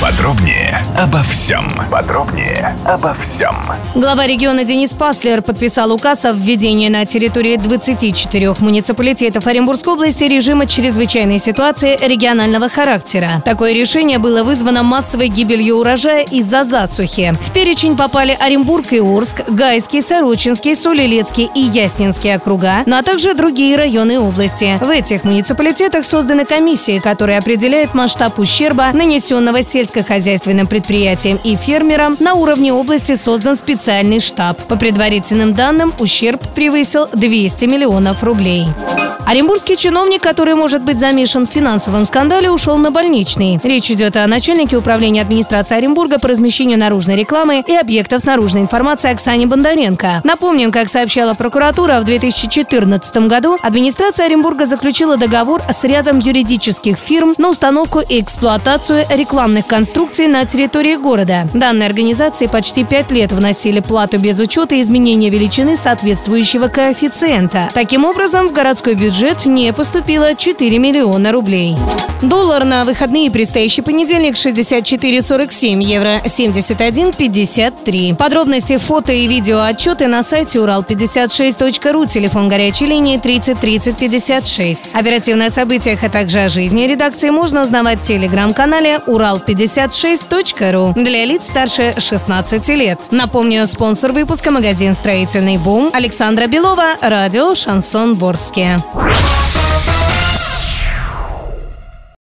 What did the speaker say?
Подробнее обо всем. Подробнее обо всем. Глава региона Денис Паслер подписал указ о введении на территории 24 муниципалитетов Оренбургской области режима чрезвычайной ситуации регионального характера. Такое решение было вызвано массовой гибелью урожая из-за засухи. В перечень попали Оренбург и Орск, Гайский, Сорочинский, Солилецкий и Яснинский округа, ну а также другие районы области. В этих муниципалитетах созданы комиссии, которые определяют масштаб ущерба, нанесенного сельскохозяйственным предприятиям и фермерам. На уровне области создан специальный штаб. По предварительным данным, ущерб превысил 200 миллионов рублей. Оренбургский чиновник, который может быть замешан в финансовом скандале, ушел на больничный. Речь идет о начальнике управления администрации Оренбурга по размещению наружной рекламы и объектов наружной информации Оксане Бондаренко. Напомним, как сообщала прокуратура, в 2014 году администрация Оренбурга заключила договор с рядом юридических фирм на установку и эксплуатацию рекламных конструкций на территории города. Данные организации почти пять лет вносили плату без учета изменения величины соответствующего коэффициента. Таким образом, в городской бюджет не поступило 4 миллиона рублей. Доллар на выходные предстоящий понедельник 64,47, евро 71,53. Подробности, фото и видео отчеты на сайте урал56.ру, телефон горячей линии 30 30 56. Оперативно о событиях, а также о жизни редакции можно узнавать в телеграм-канале урал56.ру для лиц старше 16 лет. Напомню, спонсор выпуска магазин «Строительный бум» Александра Белова, радио «Шансон Ворске».